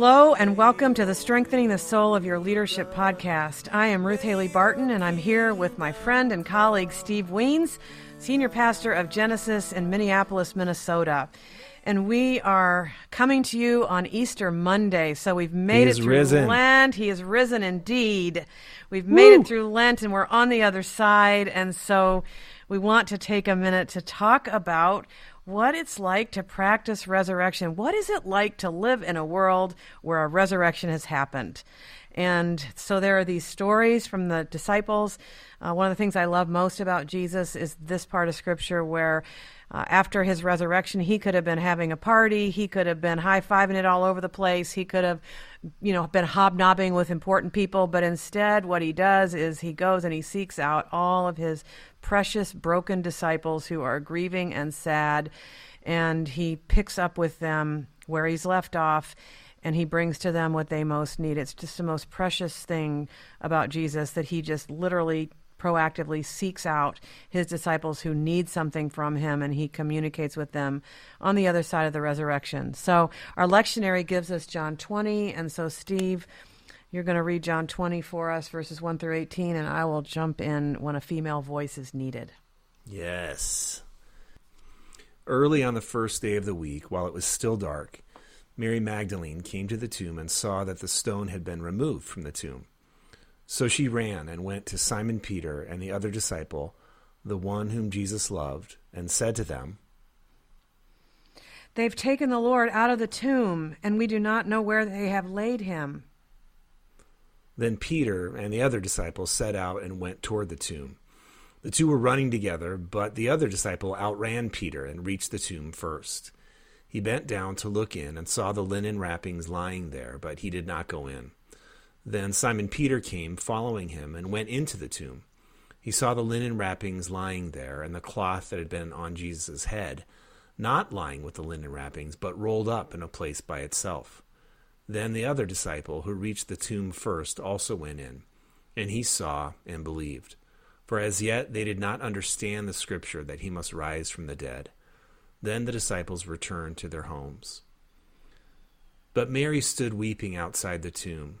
Hello, and welcome to the Strengthening the Soul of Your Leadership podcast. I am Ruth Haley Barton, and I'm here with my friend and colleague Steve Wiens, Senior Pastor of Genesis in Minneapolis, Minnesota. And we are coming to you on Easter Monday. So we've made it through risen. Lent. He is risen indeed. We've made it through Lent and we're on the other side. And so we want to take a minute to talk about what it's like to practice resurrection. What is it like to live in a world where a resurrection has happened? And so there are these stories from the disciples. Uh, one of the things I love most about Jesus is this part of Scripture where uh, after his resurrection, he could have been having a party. He could have been high fiving it all over the place. He could have, you know, been hobnobbing with important people. But instead, what he does is he goes and he seeks out all of his precious, broken disciples who are grieving and sad. And he picks up with them where he's left off and he brings to them what they most need. It's just the most precious thing about Jesus that he just literally proactively seeks out his disciples who need something from him and he communicates with them on the other side of the resurrection. So our lectionary gives us John 20 and so Steve you're going to read John 20 for us verses 1 through 18 and I will jump in when a female voice is needed. Yes. Early on the first day of the week, while it was still dark, Mary Magdalene came to the tomb and saw that the stone had been removed from the tomb. So she ran and went to Simon Peter and the other disciple, the one whom Jesus loved, and said to them, They've taken the Lord out of the tomb and we do not know where they have laid him. Then Peter and the other disciple set out and went toward the tomb. The two were running together, but the other disciple outran Peter and reached the tomb first. He bent down to look in and saw the linen wrappings lying there, but he did not go in. Then Simon Peter came, following him, and went into the tomb. He saw the linen wrappings lying there, and the cloth that had been on Jesus' head, not lying with the linen wrappings, but rolled up in a place by itself. Then the other disciple, who reached the tomb first, also went in, and he saw and believed. For as yet they did not understand the scripture that he must rise from the dead. Then the disciples returned to their homes. But Mary stood weeping outside the tomb.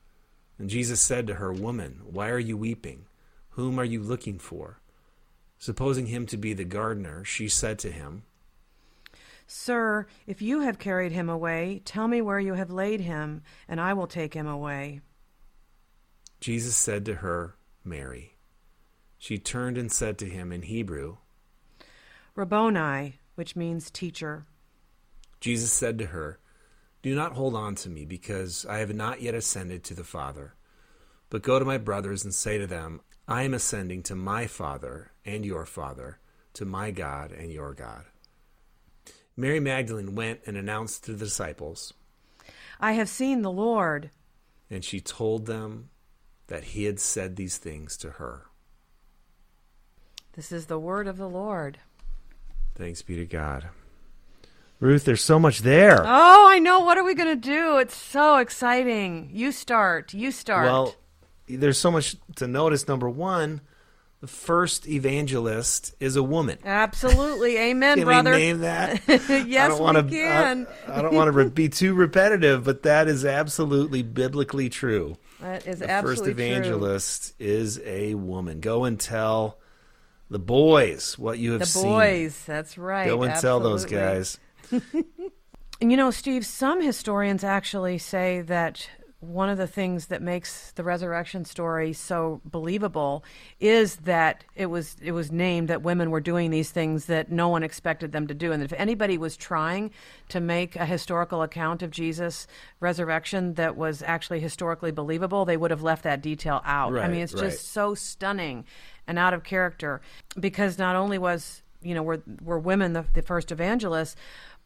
And Jesus said to her, Woman, why are you weeping? Whom are you looking for? Supposing him to be the gardener, she said to him, Sir, if you have carried him away, tell me where you have laid him, and I will take him away. Jesus said to her, Mary. She turned and said to him in Hebrew, Rabboni, which means teacher. Jesus said to her, Do not hold on to me, because I have not yet ascended to the Father. But go to my brothers and say to them, I am ascending to my Father and your Father, to my God and your God. Mary Magdalene went and announced to the disciples, I have seen the Lord. and she told them that he had said these things to her. This is the word of the Lord. Thanks be to God. Ruth, there's so much there. Oh, I know. What are we going to do? It's so exciting. You start. You start. Well, there's so much to notice. Number one, the first evangelist is a woman. Absolutely. Amen, Can brother. we name that? yes, I don't we wanna, can. I, I don't want to be too repetitive, but that is absolutely biblically true. that is absolutely. The absolutely first evangelist is a woman. Go and tell the boys what you true. have The seen. The boys. That's right. Go and tell those guys. And you know, Steve, some historians actually say that one of the things that makes the resurrection story so believable is that it was it was named that women were doing these things that no one expected them to do and if anybody was trying to make a historical account of Jesus resurrection that was actually historically believable they would have left that detail out i mean it's right. just so stunning and out of character because not only was you know were were women the, the first evangelists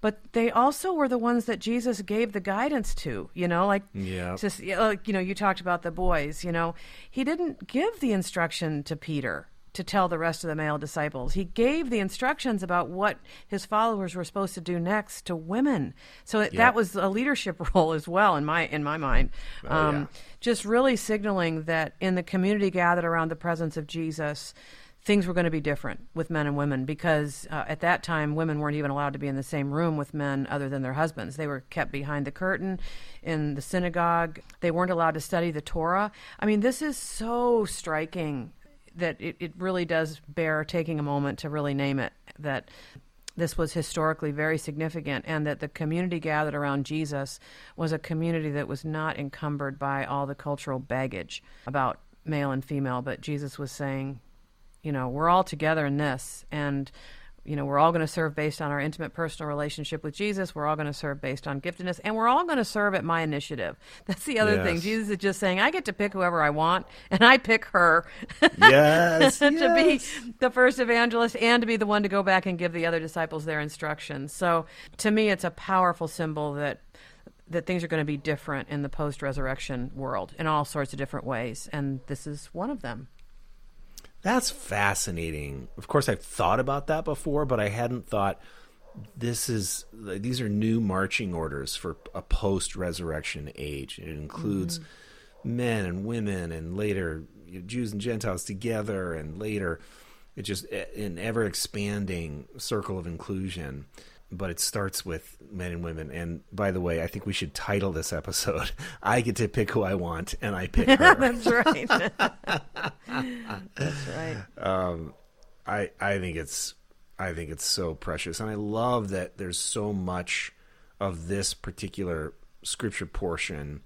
but they also were the ones that Jesus gave the guidance to, you know, like Yeah. just like you know, you talked about the boys, you know. He didn't give the instruction to Peter to tell the rest of the male disciples. He gave the instructions about what his followers were supposed to do next to women. So it, Yeah. that was a leadership role as well in my in my mind. Oh, um, yeah. Just really signaling that in the community gathered around the presence of Jesus, things were going to be different with men and women because uh, at that time women weren't even allowed to be in the same room with men other than their husbands. They were kept behind the curtain in the synagogue. They weren't allowed to study the Torah. I mean, this is so striking that it, it really does bear taking a moment to really name it that this was historically very significant and that the community gathered around Jesus was a community that was not encumbered by all the cultural baggage about male and female, but Jesus was saying, you know, we're all together in this and you know, we're all going to serve based on our intimate personal relationship with Jesus. We're all going to serve based on giftedness, and we're all going to serve at my initiative. That's the other thing. Jesus is just saying, I get to pick whoever I want, and I pick her Yes. to yes. be the first evangelist and to be the one to go back and give the other disciples their instructions. So to me, it's a powerful symbol that that things are going to be different in the post-resurrection world in all sorts of different ways, and this is one of them. That's fascinating. Of course, I've thought about that before, but I hadn't thought this is these are new marching orders for a post-resurrection age. It includes mm-hmm. men and women, and later Jews and Gentiles together, and later it just an ever expanding circle of inclusion. But it starts with men and women. And by the way, I think we should title this episode "I Get to Pick Who I Want and I Pick Her." That's right. That's right. Um, I I think it's I think it's so precious, and I love that there's so much of this particular scripture portion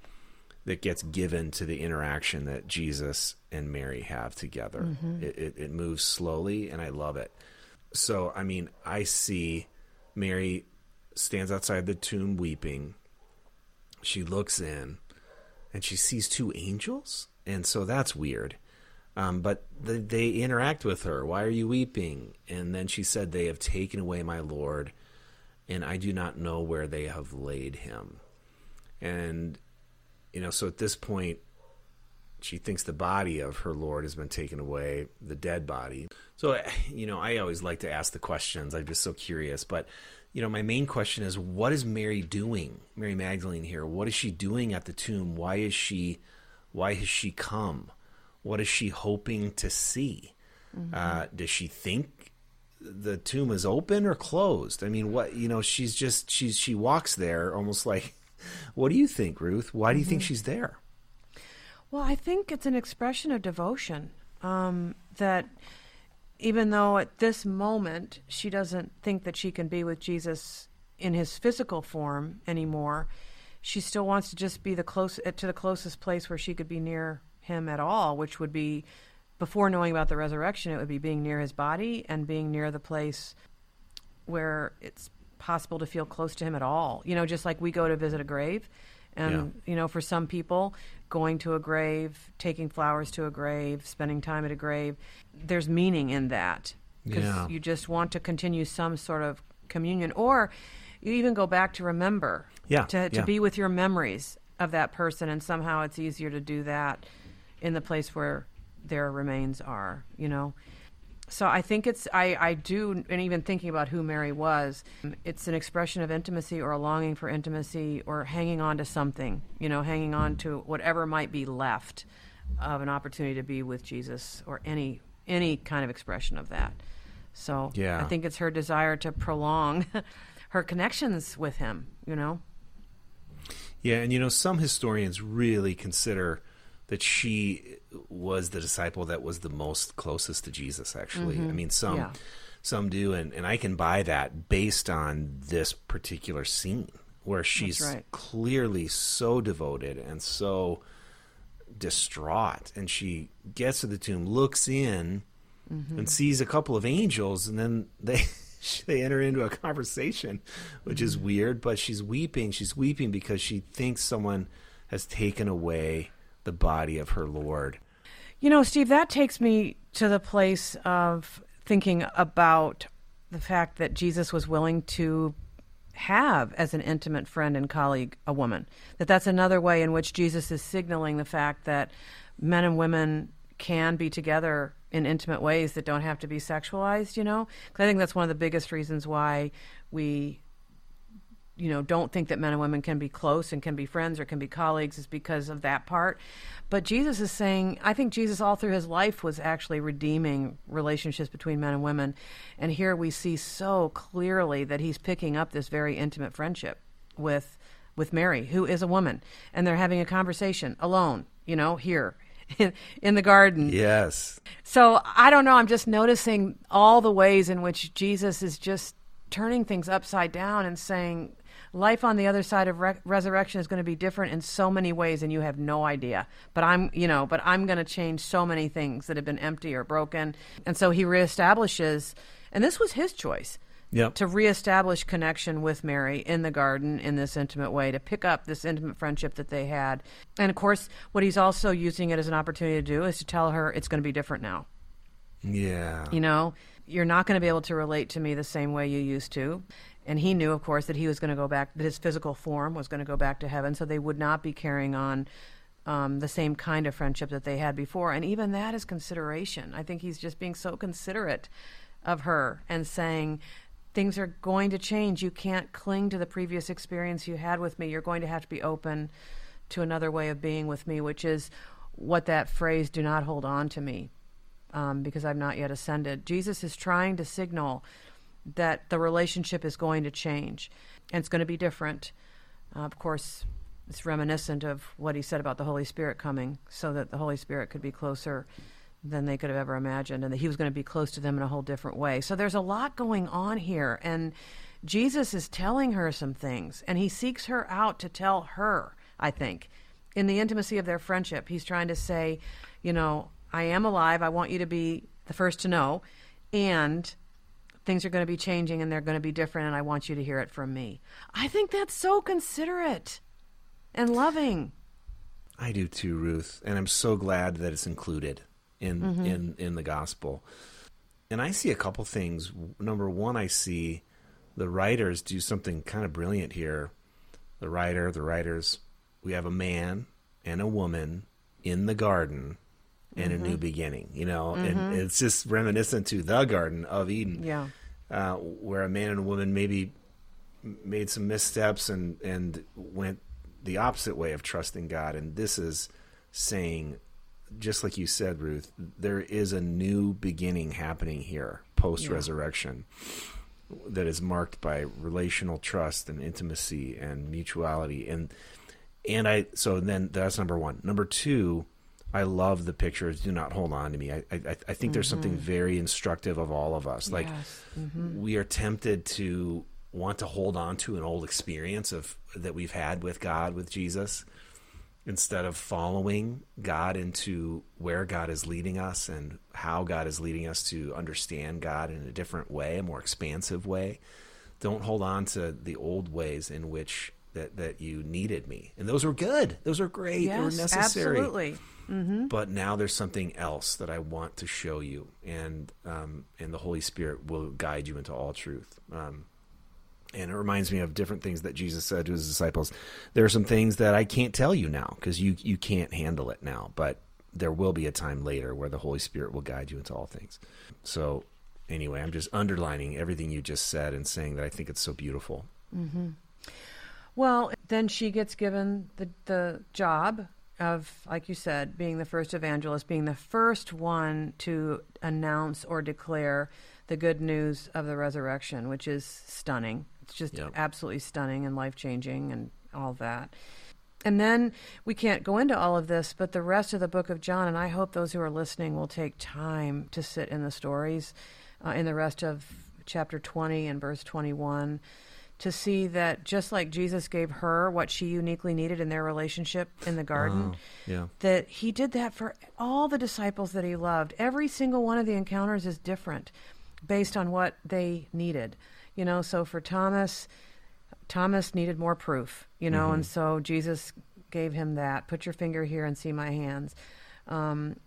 that gets given to the interaction that Jesus and Mary have together. Mm-hmm. It, it it moves slowly, and I love it. So I mean, I see Mary stands outside the tomb weeping. She looks in, and she sees two angels, and so that's weird. Um, but th- they interact with her. Why are you weeping? And then she said, They have taken away my Lord, and I do not know where they have laid him. And, you know, so at this point, she thinks the body of her Lord has been taken away, the dead body. So, you know, I always like to ask the questions. I'm just so curious. But, you know, my main question is what is Mary doing? Mary Magdalene here. What is she doing at the tomb? Why is she, why has she come? What is she hoping to see? Uh, does she think the tomb is open or closed? I mean, what, you know, she's just, she's, she walks there almost like, what do you think, Ruth? Why do you think she's there? Well, I think it's an expression of devotion. Um, that even though at this moment she doesn't think that she can be with Jesus in his physical form anymore, she still wants to just be the close to the closest place where she could be near him at all, which would be before knowing about the resurrection, it would be being near his body and being near the place where it's possible to feel close to him at all. You know, just like we go to visit a grave. And, you know, for some people, going to a grave, taking flowers to a grave, spending time at a grave, there's meaning in that. Because Yeah. you just want to continue some sort of communion. Or you even go back to remember, Yeah, to, to yeah. be with your memories of that person. And somehow it's easier to do that in the place where their remains are, you know? So I think it's I, I do and even thinking about who Mary was, it's an expression of intimacy or a longing for intimacy or hanging on to something, you know, hanging on to whatever might be left of an opportunity to be with Jesus or any any kind of expression of that. So Yeah. I think it's her desire to prolong her connections with him, you know. Yeah, and you know, some historians really consider that she was the disciple that was the most closest to Jesus. Actually, mm-hmm. I mean, some Yeah. some do, and and I can buy that based on this particular scene where she's right. clearly so devoted and so distraught, and she gets to the tomb, looks in, mm-hmm. and sees a couple of angels, and then they. They enter into a conversation, which is mm-hmm. weird, but she's weeping. She's weeping because she thinks someone has taken away the body of her Lord. You know, Steve, that takes me to the place of thinking about the fact that Jesus was willing to have as an intimate friend and colleague a woman. That that's another way in which Jesus is signaling the fact that men and women can be together in intimate ways that don't have to be sexualized, you know? Cuz I think that's one of the biggest reasons why we you know don't think that men and women can be close and can be friends or can be colleagues is because of that part but jesus is saying i think jesus all through his life was actually redeeming relationships between men and women and here we see so clearly that he's picking up this very intimate friendship with with mary who is a woman and they're having a conversation alone you know here in, in the garden Yes. so I don't know. I'm just noticing all the ways in which Jesus is just turning things upside down and saying life on the other side of re- resurrection is going to be different in so many ways and you have no idea but i'm you know but i'm going to change so many things that have been empty or broken and so he reestablishes and this was his choice Yep. to reestablish connection with Mary in the garden in this intimate way, to pick up this intimate friendship that they had. And of course, what he's also using it as an opportunity to do is to tell her it's going to be different now. Yeah. You know, you're not going to be able to relate to me the same way you used to. And he knew, of course, that he was going to go back, that his physical form was going to go back to heaven, so they would not be carrying on um, the same kind of friendship that they had before. And even that is consideration. I think he's just being so considerate of her and saying, things are going to change. You can't cling to the previous experience you had with me. You're going to have to be open to another way of being with me, which is what that phrase, do not hold on to me um, because I've not yet ascended. Jesus is trying to signal that the relationship is going to change and it's going to be different. Uh, of course, it's reminiscent of what he said about the Holy Spirit coming so that the Holy Spirit could be closer than they could have ever imagined and that he was going to be close to them in a whole different way. So there's a lot going on here and Jesus is telling her some things and he seeks her out to tell her, I think, in the intimacy of their friendship. He's trying to say, you know, I am alive. I want you to be the first to know and things are going to be changing and they're going to be different and I want you to hear it from me. I think that's so considerate and loving. I do too, Ruth, and I'm so glad that it's included in Mm-hmm. in in the gospel. And I see a couple things. Number one, I see the writers do something kind of brilliant here. The writer, the writers, we have a man and a woman in the garden and a new beginning, you know, and it's just reminiscent to the Garden of Eden Yeah. Uh, where a man and a woman maybe made some missteps and and went the opposite way of trusting God. And this is saying, just like you said, Ruth, there is a new beginning happening here post resurrection that is marked by relational trust and intimacy and mutuality and and I so then that's number one. Number two, I love the pictures. Do not hold on to me. I I, I think there's something mm-hmm. very instructive of all of us. Like Yes. Mm-hmm. we are tempted to want to hold on to an old experience of that we've had with God with Jesus instead of following God into where God is leading us and how God is leading us to understand God in a different way, a more expansive way. Don't hold on to the old ways in which that, that you needed me. And those were good. Those were great. they were Yes, necessary absolutely. but now there's something else that I want to show you, and um, and the Holy Spirit will guide you into all truth. Um, and it reminds me of different things that Jesus said to his disciples. There are some things that I can't tell you now because you you can't handle it now, but there will be a time later where the Holy Spirit will guide you into all things. So anyway, I'm just underlining everything you just said and saying that I think it's so beautiful. Well, then she gets given the the job of, like you said, being the first evangelist, being the first one to announce or declare the good news of the resurrection, which is stunning. It's just Yep. absolutely stunning and life changing and all that. And then we can't go into all of this, but the rest of the book of John, and I hope those who are listening will take time to sit in the stories uh, in the rest of chapter 20 and verse 21 to see that just like Jesus gave her what she uniquely needed in their relationship in the garden, Yeah. that he did that for all the disciples that he loved. Every single one of the encounters is different based on what they needed. You know, so for Thomas, Thomas needed more proof, you know, and so Jesus gave him that. Put your finger here and see my hands. Um,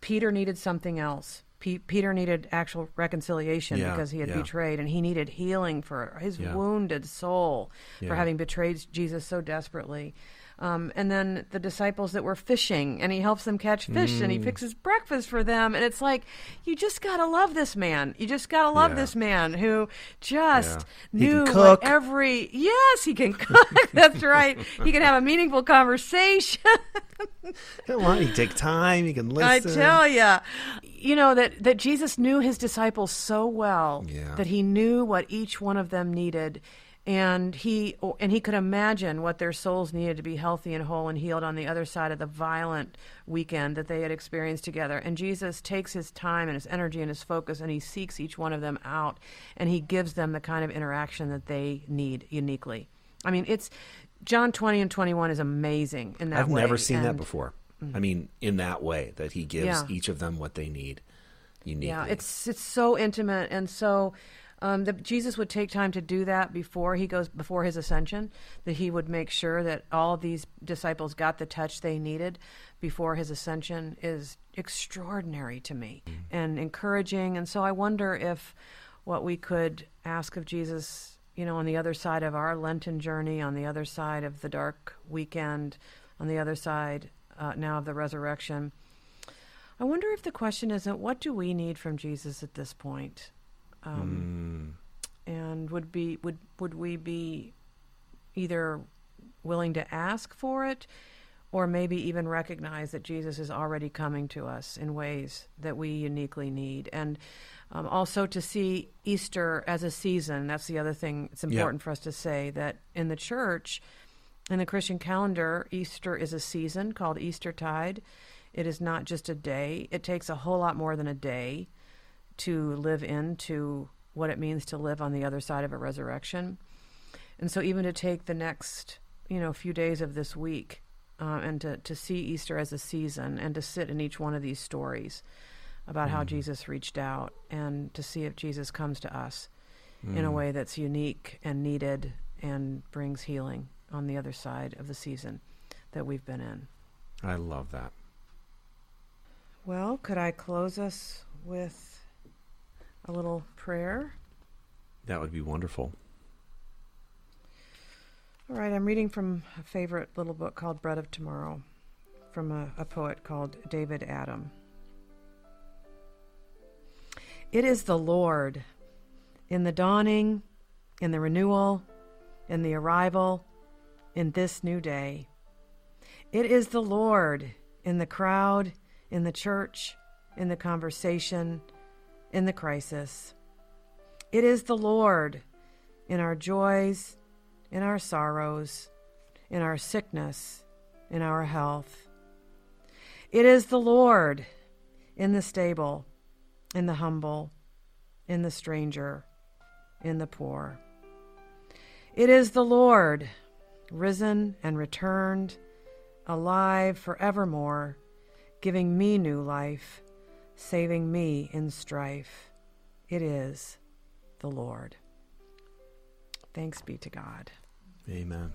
Peter needed something else. P- Peter needed actual reconciliation Yeah, because he had yeah. betrayed, and he needed healing for his Yeah. wounded soul for having betrayed Jesus so desperately. Um, and then the disciples that were fishing, and he helps them catch fish, Mm. and he fixes breakfast for them. And it's like, you just gotta love this man. You just gotta love Yeah. this man who just Yeah. He knew what every. Yes, he can cook. That's right. He can have a meaningful conversation. Come on, you take time. You can listen. I tell you, you know that that Jesus knew his disciples so well Yeah. that he knew what each one of them needed, and he and he could imagine what their souls needed to be healthy and whole and healed on the other side of the violent weekend that they had experienced together. And Jesus takes his time and his energy and his focus, and he seeks each one of them out, and he gives them the kind of interaction that they need uniquely. I mean, it's John twenty and twenty one is amazing in that I've way. never seen that and- before. Mm. I mean, in that way, that he gives Yeah. each of them what they need uniquely. Yeah, it's it's so intimate, and so um, that Jesus would take time to do that before he goes before his ascension. That he would make sure that all of these disciples got the touch they needed before his ascension is extraordinary to me and encouraging. And so I wonder if what we could ask of Jesus, you know, on the other side of our Lenten journey, on the other side of the dark weekend, on the other side uh, now of the resurrection. I wonder if the question isn't what do we need from Jesus at this point, um, and would be would would we be either willing to ask for it, or maybe even recognize that Jesus is already coming to us in ways that we uniquely need, and um, also to see Easter as a season. That's the other thing. It's important for us to say that in the church. In the Christian calendar, Easter is a season called Eastertide. It is not just a day. It takes a whole lot more than a day to live into what it means to live on the other side of a resurrection. And so, even to take the next, you know, few days of this week uh, and to, to see Easter as a season and to sit in each one of these stories about how Jesus reached out and to see if Jesus comes to us in a way that's unique and needed and brings healing on the other side of the season that we've been in. I love that. Well, could I close us with a little prayer? That would be wonderful. All right, I'm reading from a favorite little book called Bread of Tomorrow from a, a poet called David Adam. It is the Lord in the dawning, in the renewal, in the arrival, in this new day. It is the Lord in the crowd, in the church, in the conversation, in the crisis. It is the Lord in our joys, in our sorrows, in our sickness, in our health. It is the Lord in the stable, in the humble, in the stranger, in the poor. It is the Lord, risen and returned, alive forevermore, giving me new life, saving me in strife. It is the Lord. Thanks be to God. Amen.